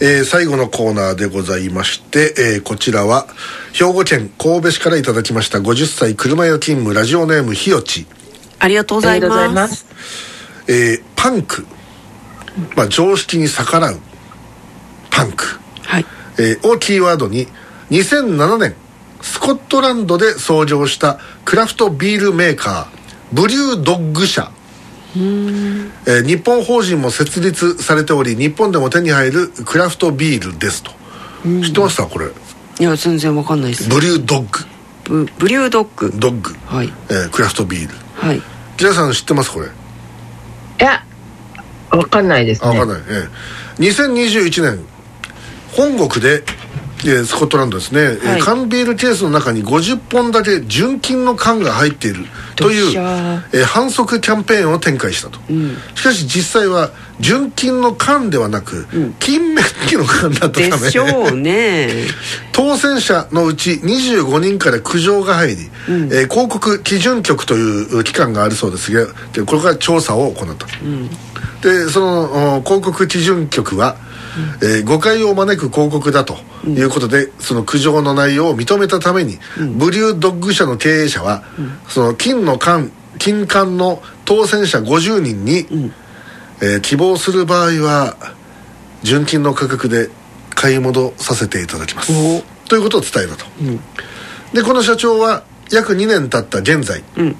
えー、最後のコーナーでございまして、えー、こちらは兵庫県神戸市からいただきました50歳車屋勤務ラジオネームひよち、ありがとうございます。えー、パンク、まあ、常識に逆らう。パンク、はい。えーをキーワードに2007年スコットランドで創業したクラフトビールメーカーブリュードッグ社えー日本法人も設立されており日本でも手に入るクラフトビールですと。知ってました？これ。いや全然わかんないです。ブリュードッグ。ブブリュードッグ。ドッグ、はい。えークラフトビール。はい。木田さん知ってます？これ。いやわかんないですね。あ分かんない、ええ2021年本国で、えースコットランドですね、えーはい。缶ビールケースの中に50本だけ純金の缶が入っているというえー反則キャンペーンを展開したと、ん。しかし実際は純金の缶ではなく、金メッキの缶だったでため。しょうね。当選者のうち25人から苦情が入り、えー広告基準局という機関があるそうですがでこれから調査を行った、でそのお広告基準局は、えー誤解を招く広告だということで、その苦情の内容を認めたために、ブリュードッグ社の経営者は、その金の缶金缶の当選者50人に、えー希望する場合は純金の価格で買い戻させていただきます。お。ということを伝えたと、でこの社長は約2年経った現在、ん。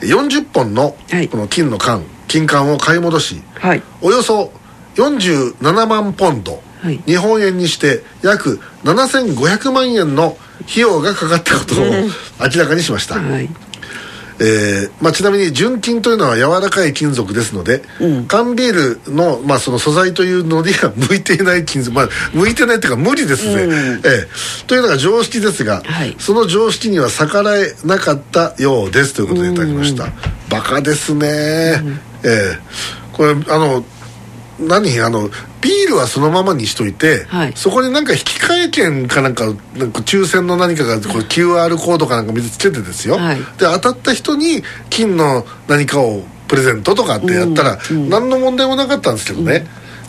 40本のはい。この金の缶金缶を買い戻しはい。およそ47万ポンド、はい。日本円にして約7500万円の費用がかかったことを明らかにしました、はい。えーまあ、ちなみに純金というのは柔らかい金属ですので、缶ビールの,、まあその素材というのには向いていない金属、まあ、向いてないっていうか無理ですね、ええというのが常識ですが、はい。その常識には逆らえなかったようですということでいただきました、バカですね、ええこれあの何？あのビールはそのままにしといて、はい。そこになんか引換券かなんかなんか抽選の何かがこれ QR コードかなんか見つけてですよ、はい。で当たった人に金の何かをプレゼントとかってやったら、何の問題もなかったんですけどね、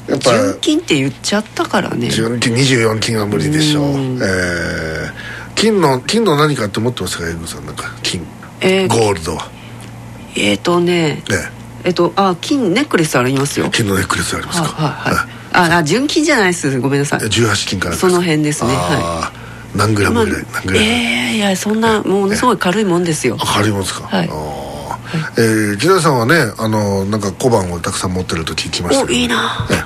やっぱ純金って言っちゃったからね。純金24金は無理でしょう、うん。えー金の金の何かって思ってますかエグさん。なんか金、えーゴールドは。えっ、とねねえっとあ金ネックレスありますよ。金のネックレスありますはいか、はい。はい。ああ純金じゃないです。ごめんなさい。18金からその辺ですね。あー何グラムぐらい、何グラム、えー、いやそんなものすごい軽いもんですよ。あ軽いもんですか、はい。えー木田さんはねあのなんか小判をたくさん持ってると聞きましたけど。おいいな。え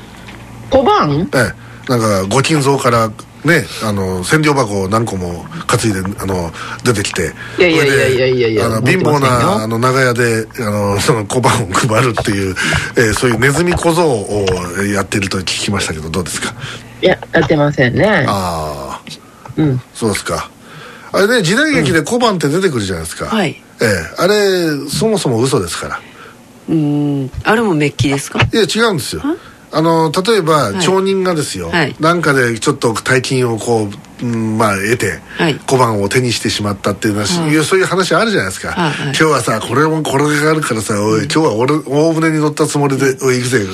小判？えええなんかご金蔵からねあの千両箱を何個も担いであの出てきていやいやいやいやいやいや貧乏なあの長屋であのその小判を配るっていう、えーそういうネズミ小僧をやってると聞きましたけどどうですか？いややってませんね。ああ。うん。そうですか。あれね時代劇で小判って出てくるじゃないですか、はい。ええ。あれそもそも嘘ですから。うーん。あれもメッキですか？いや違うんですよあの例えば、い。町人がですよ、はい。なんかでちょっと大金をこう、うんまあ得て、はい。小判を手にしてしまったっていうのは、そういう話あるじゃないですか、今日はさこれもこれがあるからさ、おい今日は俺大船に乗ったつもりでおい行くぜ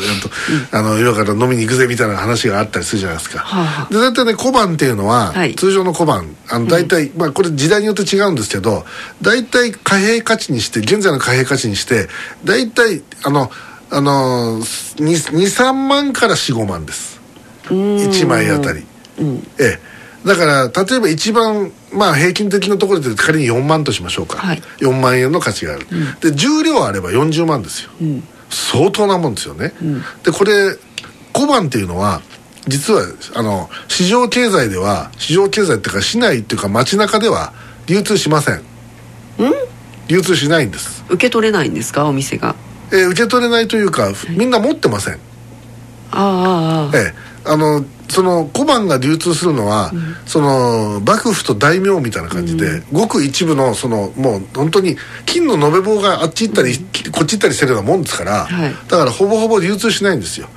と、あの今から飲みに行くぜみたいな話があったりするじゃないですか、はあで大体ね小判っていうのは、はい。通常の小判あの大体、まあこれ時代によって違うんですけど大体貨幣価値にして現在の貨幣価値にして大体あのあの23万から45万です。1枚あたり、ええ。だから例えば一番まあ平均的なところで仮に4万としましょうか、はい。4万円の価値がある、で重量あれば40万ですよ、相当なもんですよね、でこれ小判っていうのは実はあの市場経済では市場経済っていうか市内っていうか街中では流通しません。流通しないんです、受け取れないんですか？お店がえー受け取れないというかみんな持ってません。ああああええ、あのその小判が流通するのは、その幕府と大名みたいな感じで、ごく一部のそのもう本当に金の延べ棒があっち行ったり、こっち行ったりしてるようなもんですから、はい。だからほぼほぼ流通しないんですよ、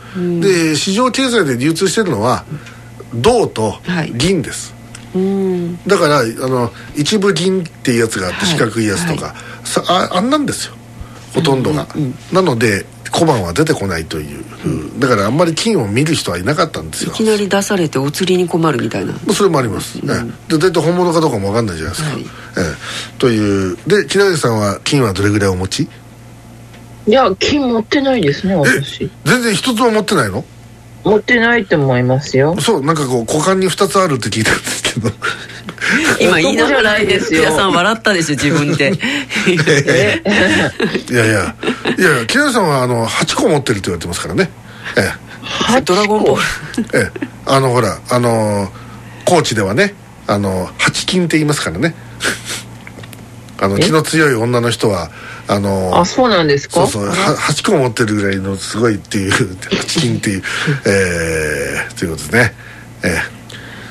で市場経済で流通してるのは銅とはい。銀です、うーん。だからあの一部銀っていうやつがあってはい。四角いやつとか、さああんなんですよほとんどが、なので小判は出てこないという、だからあんまり金を見る人はいなかったんですよ。いきなり出されてお釣りに困るみたいな。まあそれもあります、ねで大体本物かどうかも分かんないじゃないですか、はい。ええ。という。で木梨さんは金はどれぐらいお持ち？いや金持ってないですね私。全然一つも持ってないの？持ってないと思いますよ。そうなんかこう股間に2つあるって聞いたんですけど 今言いながら男じゃないですよ。皆さん笑ったでしょ自分で。えいや。いやいや。いや木梨さんはあの8個持ってると言われてますからね。えドラゴンボールええ。えあのほらあの高知ではねあの八金って言いますからね。あのえ？気の強い女の人はあのあそうなんですか？そうそうは8個持ってるぐらいのすごいっていう八金っていうえー、ということですね。えー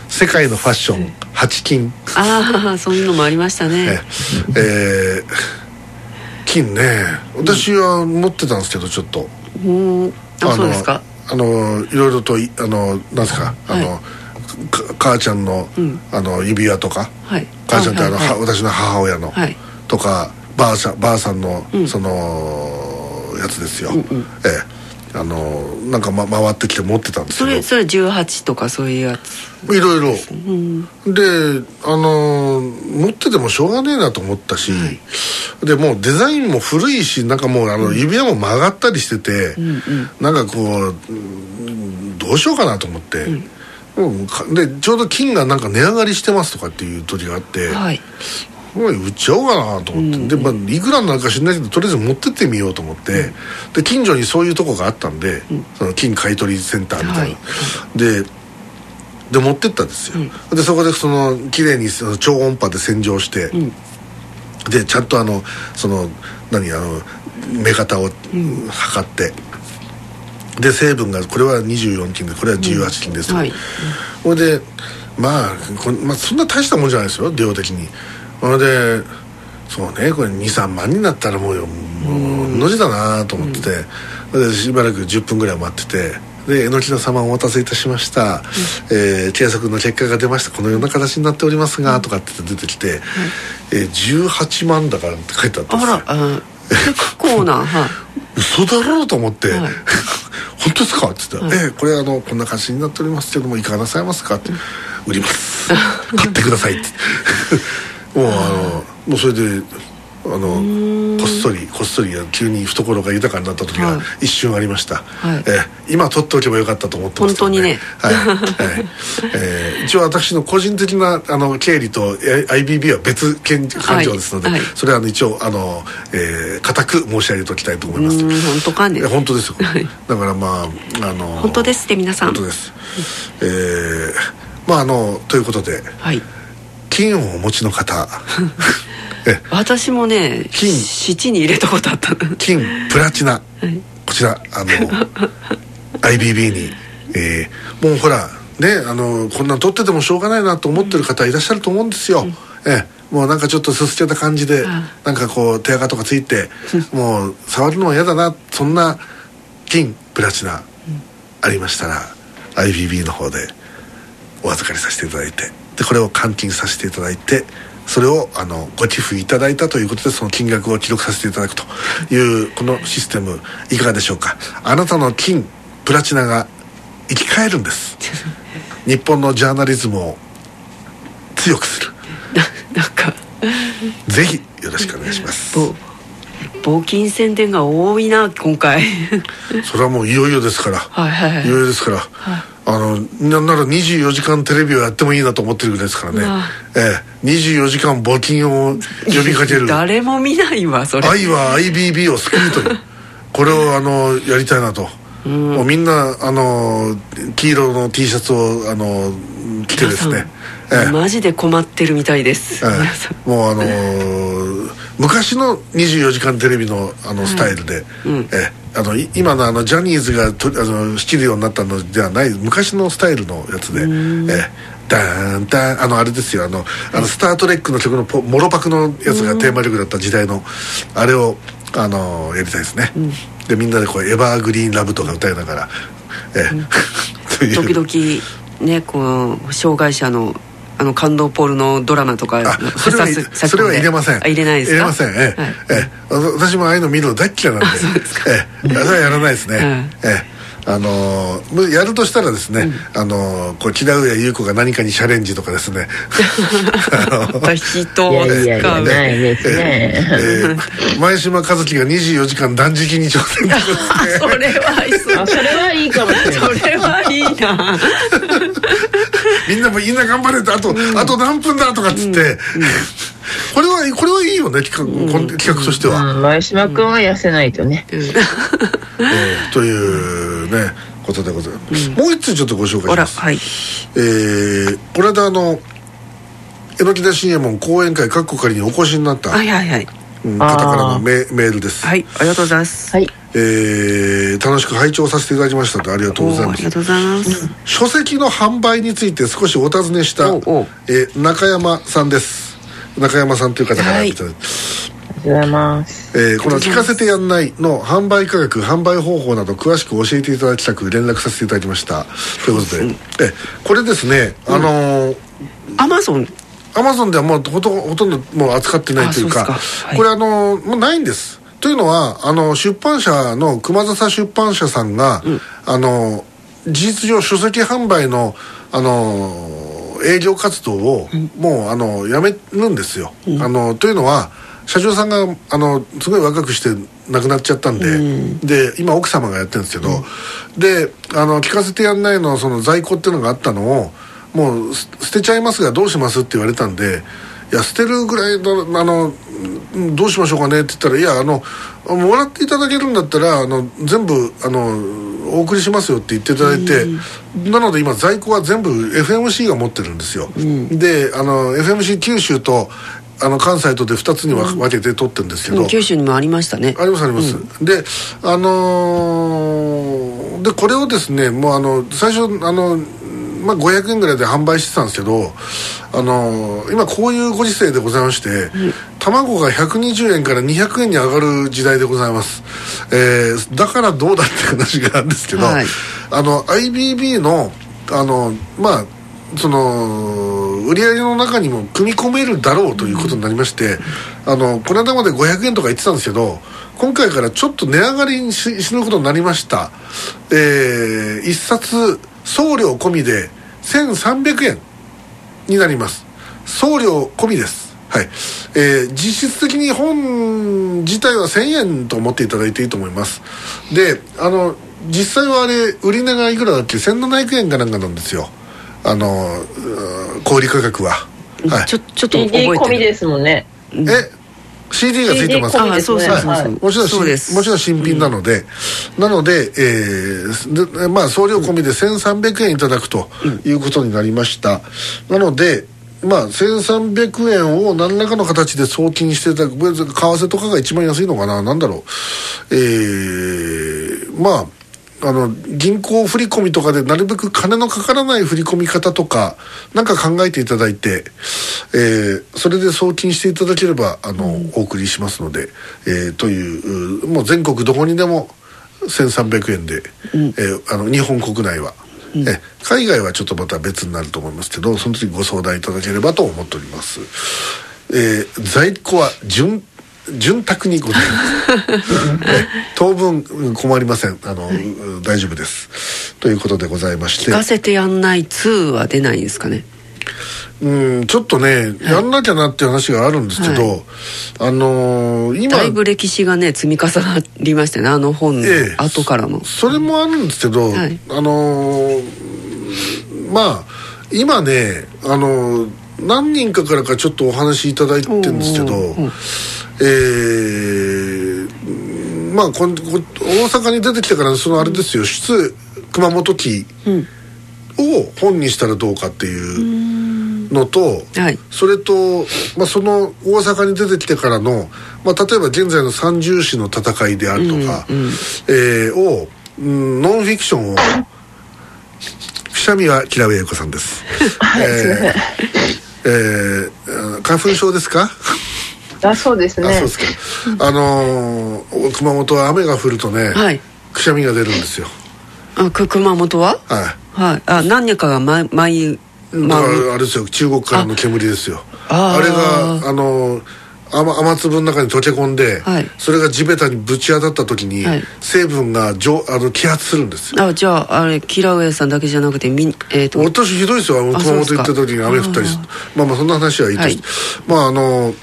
世界のファッション八金。ああそういうのもありましたえねえー金ね。私は持ってたんですけどちょっと。うん。あそうですか。あのいろいろといあのなんですかあの、母ちゃんの,、うん。あの指輪とか。はい。母ちゃんってあの、私の母親の、はい。とかばあさんばあさんの、うん。そのやつですよ、ええあのなんか、ま、回ってきて持ってたんですけど。それそれ18とかそういうやつ。いろいろ。うん。であの持っててもしょうがねえなと思ったし、でもうデザインも古いしなんかもうあの指輪も曲がったりしてて、うんうん。なんかこううんどうしようかなと思って、うんかでちょうど金がなんか値上がりしてますとかっていう時があって、はい売っちゃおうかなと思って、で、まあ、いくらになるか知らないけどとりあえず持ってってみようと思って、で近所にそういうとこがあったんで、その金買い取りセンターみたいな、はい。でで持ってったんですよ、でそこでその綺麗にその超音波で洗浄して、ん。でちゃんとあのその何あの目方を測って、で成分がこれは24金でこれは18金ですと、はい。ほいでまあこれまあそんな大したもんじゃないですよ量的にほいでそうねこれ23万になったらもうよもうの字だなと思ってて、ほいでしばらく10分ぐらい待ってて。で「榎木田様お待たせいたしました、えー計測の結果が出ました。このような形になっておりますが」とかって出てきて、えー18万だからって書いてあったんあですよ。らあ結構なはい。嘘だろうと思って「はい。本当ですか?」って言ったら「ええこれあのこんな感じになっております。けどもいかがなさいますか?」って「売ります。買ってください」って もうあのもうそれであのこっそりこっそり急に懐が豊かになった時がはい。一瞬ありました、はい。ええ今取っておけばよかったと思ってますけど本当にね。はい、はい。えー一応私の個人的なあの経理とえ IBB は別件感情ですので、はい。はい。それはあの一応あの、えー固く申し上げておきたいと思います。うん本当かね。本当ですよ、だからまああの本当ですって皆さん。本当です。えーまああのということではい金をお持ちの方。え 私もね金。七に入れたことあったな金プラチナ、い。こちらあの IBB に、えーもうほらねあのこんなん取っててもしょうがないなと思ってる方いらっしゃると思うんですよ、ええもうなんかちょっとすすけた感じで、あなんかこう手垢とかついてもう触るのは嫌だな。そんな金プラチナありましたら IBB の方でお預かりさせていただいてでこれを換金させていただいてそれをあのご寄付いただいたということでその金額を記録させていただくというこのシステムいかがでしょうか？あなたの金プラチナが生き返るんです。日本のジャーナリズムを強くする。なんか。ぜひよろしくお願いします。ぼ募金宣伝が多いな今回。それはもういよいよですから。はいはいはい。いよいよですから、あのなんなら24時間テレビをやってもいいなと思ってるぐらいですからね。ええ、24時間募金を呼びかける。誰も見ないわそれ。愛は IBB を救うという。これをあのやりたいなと、もうみんなあの黄色の T シャツをあの着てですね、ええ。マジで困ってるみたいです、ええ。もうあのー昔の24時間テレビのあのスタイルで、うん。ええあのい今のあのジャニーズがとあの仕切るようになったのではない昔のスタイルのやつで、ええ。ダーンダーン。あのあれですよあのあの「スター・トレック」の曲のポモロパクのやつがテーマ曲だった時代のあれをあのやりたいですね、でみんなでこう「エバーグリーン・ラブ」とか歌いながら、え う。時々ねこう障害者のあの感動ポールのドラマとかあそれはそれは入れません。あ入れないですか？入れません。ええ、はい。ええ。私もああいうの見るの大っ嫌いなんで。そうですか。ええ。それはやらないですね、うん。ええ。あのーやるとしたらですね、あのーこう木田上優子が何かにチャレンジとかですね。人をいやいやいや使うないですね。えー前島和樹が24時間断食に挑戦とかですね それはいいあそれはいいかもしれない。それはいいなみんなもみんな頑張れってあと、あと何分だとかっつって、これはこれはいいよね企画,こん、企画としては、うん前島君は痩せないとね、えーというねことでございます、もう一つちょっとご紹介ほします。らはい。えーこの間あの榎木田信右衛門講演会各国にお越しになった、はいはいはい。うん方からのメメールです、はいありがとうございます。はいえー楽しく拝聴させていただきましたと。ありがとうございます。ありがとうございます。書籍の販売について少しお尋ねしたえー中山さんです。中山さんという方からはい。いただいて、ありがとうございます。えーこの「聞かせてやんない」の販売価格販売方法など詳しく教えていただきたく連絡させていただきました。ということで、えこれですね、あのーアマゾンアマゾンではもうほとほとんどもう扱ってないというかはい。これあのもうないんですというのはあの出版社の熊笹出版社さんが、あの事実上書籍販売のあの営業活動を、もうあのやめるんですよ、あのというのは社長さんがあのすごい若くして亡くなっちゃったんで、で今奥様がやってるんですけど、であの聞かせてやんないのその在庫っていうのがあったのをもうす捨てちゃいますがどうしますって言われたんでいや捨てるぐらいのあのうんどうしましょうかね？って言ったらいやあのもらっていただけるんだったらあの全部あのお送りしますよって言っていただいてなので今在庫は全部 FMC が持ってるんですよ、であの FMC 九州とあの関西とで2つに分分けて取ってるんですけど、うん九州にもありましたね。ありますあります、であのーでこれをですねもうあの最初あのまあ、500円ぐらいで販売してたんですけど、あのー今こういうご時世でございまして、卵が120円から200円に上がる時代でございます、えーだからどうだって話があるんですけど、はい。あの IBB のあのまあその売り上げの中にも組み込めるだろうということになりまして、あのこの間まで500円とか言ってたんですけど今回からちょっと値上がりにししぬことになりました。えー、一冊送料込みで1300円になります。送料込みです。はい、えー実質的に本自体は1000円と思っていただいていいと思います。であの実際はあれ売り値がいくらだっけ？1700円かなんかなんですよ。あの小売価格は。はい。ちょちょっと覚えてる。込みですもんね。え CD がついてます。ですね。あそうそうそう。もちろんしそうです。もちろん新品なので、なので,、えーでまあ送料込みで1300円いただくということになりました、なのでまあ1300円を何らかの形で送金していただく。別に為替とかが一番安いのかな。なんだろう。えー、まああの銀行振込とかでなるべく金のかからない振り込み方とかなんか考えていただいて、えーそれで送金していただければあの、お送りしますので、えーといううもう全国どこにでも1300円で、えーあの日本国内は、え海外はちょっとまた別になると思いますけどその時ご相談いただければと思っております、えー在庫は順潤沢にございます。え 当分うん困りません。あの、うん大丈夫です。ということでございまして。聞かせてやんない2は出ないんですかね。うんちょっとね、やんなきゃなっていう話があるんですけど、あのー今だいぶ歴史がね積み重なりましたね。あの本のええ。後からも、それもあるんですけど、はい。あのーまあ今ねあのー何人かからかちょっとお話いただいてるんですけど、おうおうおう。えーまあこんこ大阪に出てきてからそのあれですよ、出熊本記を本にしたらどうかっていうのと、はい。それと、まあ、その大阪に出てきてからの、まあ、例えば現在の三重士の戦いであるとか、えーを、うんノンフィクションをくしゃみはキラウエさんです。えーえー花粉症ですか？あそうですね。あそうですか。あのー熊本は雨が降るとね、はい。くしゃみが出るんですよ。あく熊本は？ははい。あ何人かが毎毎まあれですよ。中国からの煙ですよ。ああれがあの雨雨粒の中に溶け込んで、はい。それが地べたにぶち当たった時に、はい。成分が上あの揮発するんですよ。あじゃああれキラウエさんだけじゃなくてみんえっ、と。私ひどいですよ。あのあ熊本行った時に雨降ったりすまあまあそんな話はいいとして、まああの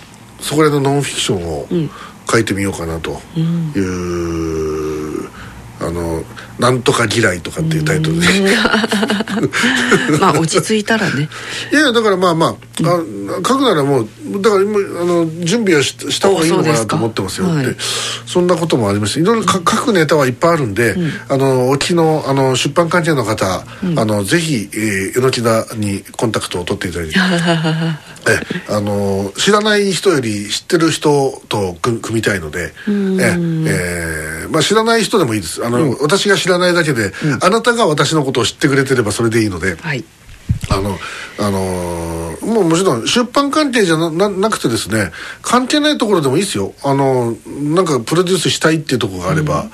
そこら辺のノンフィクションを書いてみようかなという、あの「なんとか嫌い」とかっていうタイトルで、まあ落ち着いたらね。いやだからまあまあ,、あ書くならもうだから今あの準備はしした方がいいのかなと思ってますよあそうでですか。そんなこともありましていろいろか書くネタはいっぱいあるんで、あの沖のあの出版関係の方、あのぜひ、えー、榎田にコンタクトを取っていただいて。えあの知らない人より知ってる人と組組みたいので、ええーまあ、知らない人でもいいです。あの、私が知らないだけで、あなたが私のことを知ってくれてればそれでいいので、はい。あの、あのーもうもちろん出版関係じゃなななくてですね関係ないところでもいいですよ。あのなんかプロデュースしたいっていうところがあれば、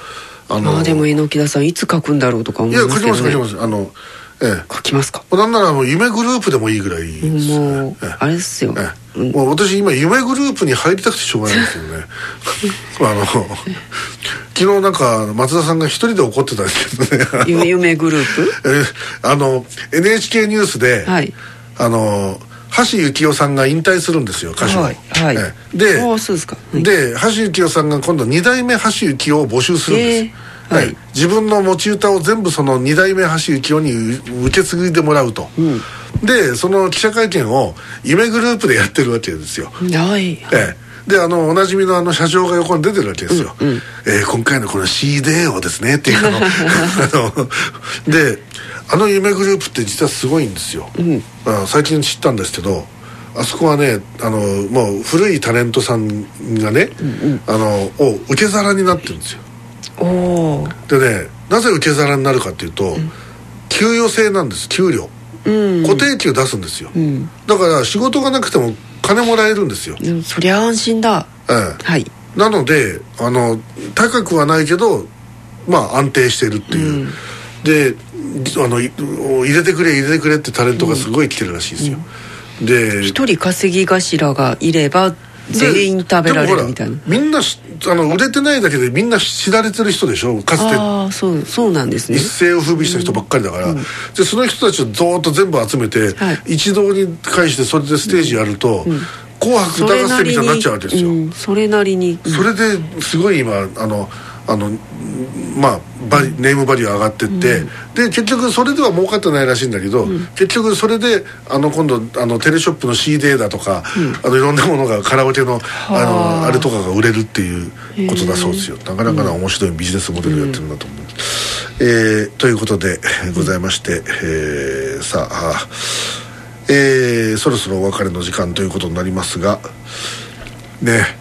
あのまあでも榎田さんいつ書くんだろうとか思いやいますけど、書きます書ね、きます。あのええ書きますか？なんならもう夢グループでもいいぐらいです、もうええ。あれですよ、ええ。もう私今夢グループに入りたくてしょうがないんですよね。あの昨日なんか松田さんが一人で怒ってたんですけどね。夢夢グループ？えあの NHK ニュースで、はい。あの橋幸夫さんが引退するんですよ歌手の、はいはい。ええ。でではい。で橋幸夫さんが今度2代目橋幸夫を募集するんです、ええはい。自分の持ち歌を全部その2代目橋幸夫に受け継いでもらうと、でその記者会見を夢グループでやってるわけですよ、はい。ええ。であのおなじみのあの社長が横に出てるわけですよ、えー今回のこの CD をですねっていうあの あのであの夢グループって実はすごいんですよ、あ最近知ったんですけどあそこはねあのもう古いタレントさんがね、あのを受け皿になってるんですよでねなぜ受け皿になるかっていうと、給与制なんです給料、うん。固定給出すんですよ、ん。だから仕事がなくても金もらえるんですよ、そりゃ安心だ。ええ。はい。なのであの高くはないけどまあ安定してるっていう、であのい入れてくれ入れてくれってタレントがすごい来てるらしいですよ、で一人稼ぎ頭がいれば全員食べられるみたいな。みんなしあの売れてないだけでみんな知られてる人でしょ？かつて。ああそうそうなんですね。一世を風靡した人ばっかりだから、でその人たちをどーっと全部集めて、はい。一堂に会してそれでステージやると「紅白歌合戦」みたいになっちゃうわけですよ、うん、それなりに、うん。それですごい今あのあのまあバリネームバリュー上がってって、で結局それでは儲かってないらしいんだけど、結局それであの今度あのテレショップの CD だとか、あのいろんなものがカラオケのあはあ。のあれとかが売れるっていうことだそうですよ。なかなかな面白いビジネスモデルやってるんだと思う、えーということでございまして、えーさあえーそろそろお別れの時間ということになりますがね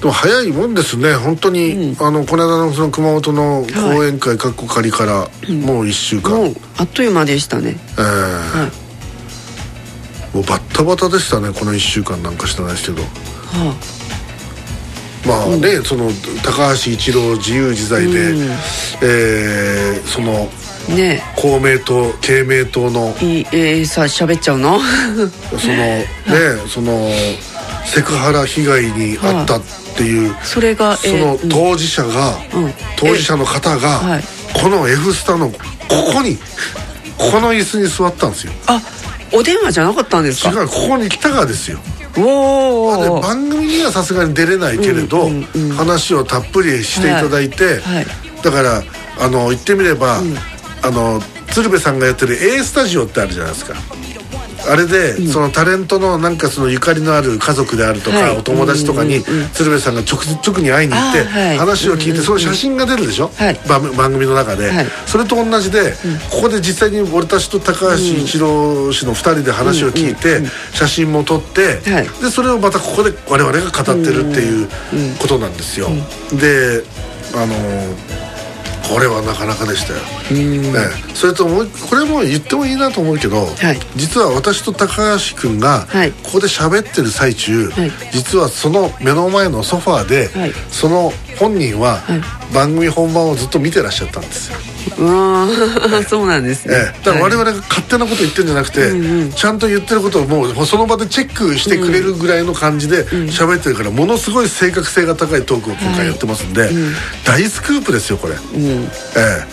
でも早いもんですね。本当に、あのこの間のその熊本の講演会かっこ仮からもう1週間、もうあっという間でしたね。えーはい。もうバッタバタでしたねこの1週間なんかしてないですけど。はまあね、その高橋一郎自由自在で、うん。えーそのあね。公明党慶明党のいいえー、さ喋っちゃうの？そのねそのセクハラ被害に遭ったっていう、それがその当事者が、うん。当事者の方が、はい。この F スタのここにここの椅子に座ったんですよ。あお電話じゃなかったんですか？違うここに来たがですよ。おでお番組にはさすがに出れないけれど、話をたっぷりしていただいて、だからあの言ってみれば、あの鶴瓶さんがやってる A スタジオってあるじゃないですかあれで、そのタレントのなんかそのゆかりのある家族であるとか、はい。お友達とかに、鶴瓶さんが直直に会いに行って、話を聞いて、その写真が出るでしょ、はい。番番組の中で、はい。それと同じで、ここで実際に俺たちと高橋一郎氏の2人で話を聞いて、写真も撮って、はい。でそれをまたここで我々が語ってるっていうことなんですよ、であのこれはなかなかでしたよ、ね、それともうこれも言ってもいいなと思うけど、はい。実は私と高橋君がはい。ここで喋ってる最中、はい。実はその目の前のソファーで、はい。その本人ははい。番組本番をずっと見てらっしゃったんですよ、うーん そうなんですね、ええ、だから我はい。々が勝手なこと言ってるんじゃなくて、うんうん。ちゃんと言ってることをもうその場でチェックしてくれるぐらいの感じで喋ってるからものすごい正確性が高いトークを今回やってますんで、大スクープですよこれ、うん。え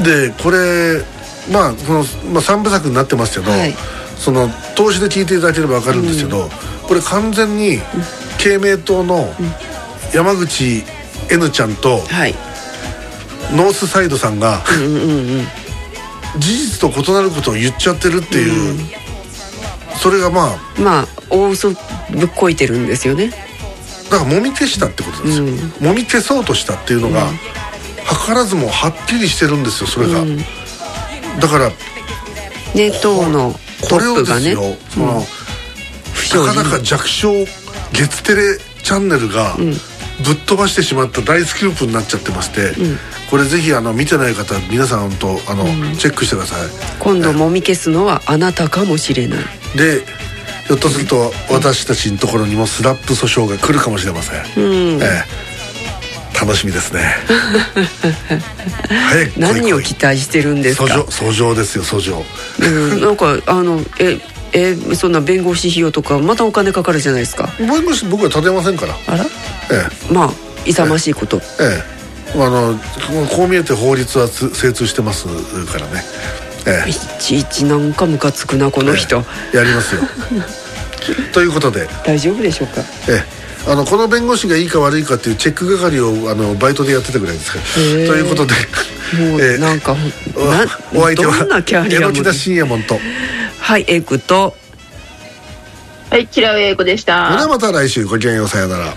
え、でこれまあこの、まあ、3部作になってますけど、はい。その投資で聞いていただければ分かるんですけど、これ完全に慶明党の山口 N ちゃんとはい。ノースサイドさんがうんうんうん事実と異なることを言っちゃってるっていう、それがまあまあ大嘘ぶっこいてるんですよね。だからもみ消したってことですよ、もみ消そうとしたっていうのが、図らずもはっきりしてるんですよそれが、だからね党のトこれップがね。をですよ、その不祥事たかだか弱小月テレチャンネルがぶっ飛ばしてしまった大スクープになっちゃってまして、これぜひあの見てない方皆さんとあの、チェックしてください。今度もみ消すのはあなたかもしれない。でひょっとすると私たちのところにもスラップ訴訟が来るかもしれません、うん。ええ。楽しみですね。早く何を期待してるんですか？訴状訴状ですよ訴状。うん、なんかあのええそんな弁護士費用とかまたお金かかるじゃないですか。弁護士僕は立てませんから。あら？ええ。まあ勇ましいこと。ええ。あのこう見えて法律はつ精通してますからね。えいちいちなんかムカつくなこの人、えやりますよ。ということで、大丈夫でしょうか？ええ。あのこの弁護士がいいか悪いかっていうチェック係をあのバイトでやってたぐらいですから。ということで。もうええ。なんか、おなお相手はどんなキャリアも榎田信也門とはいエクとはい、キラウエイコでした。また来週ごきげんようさようなら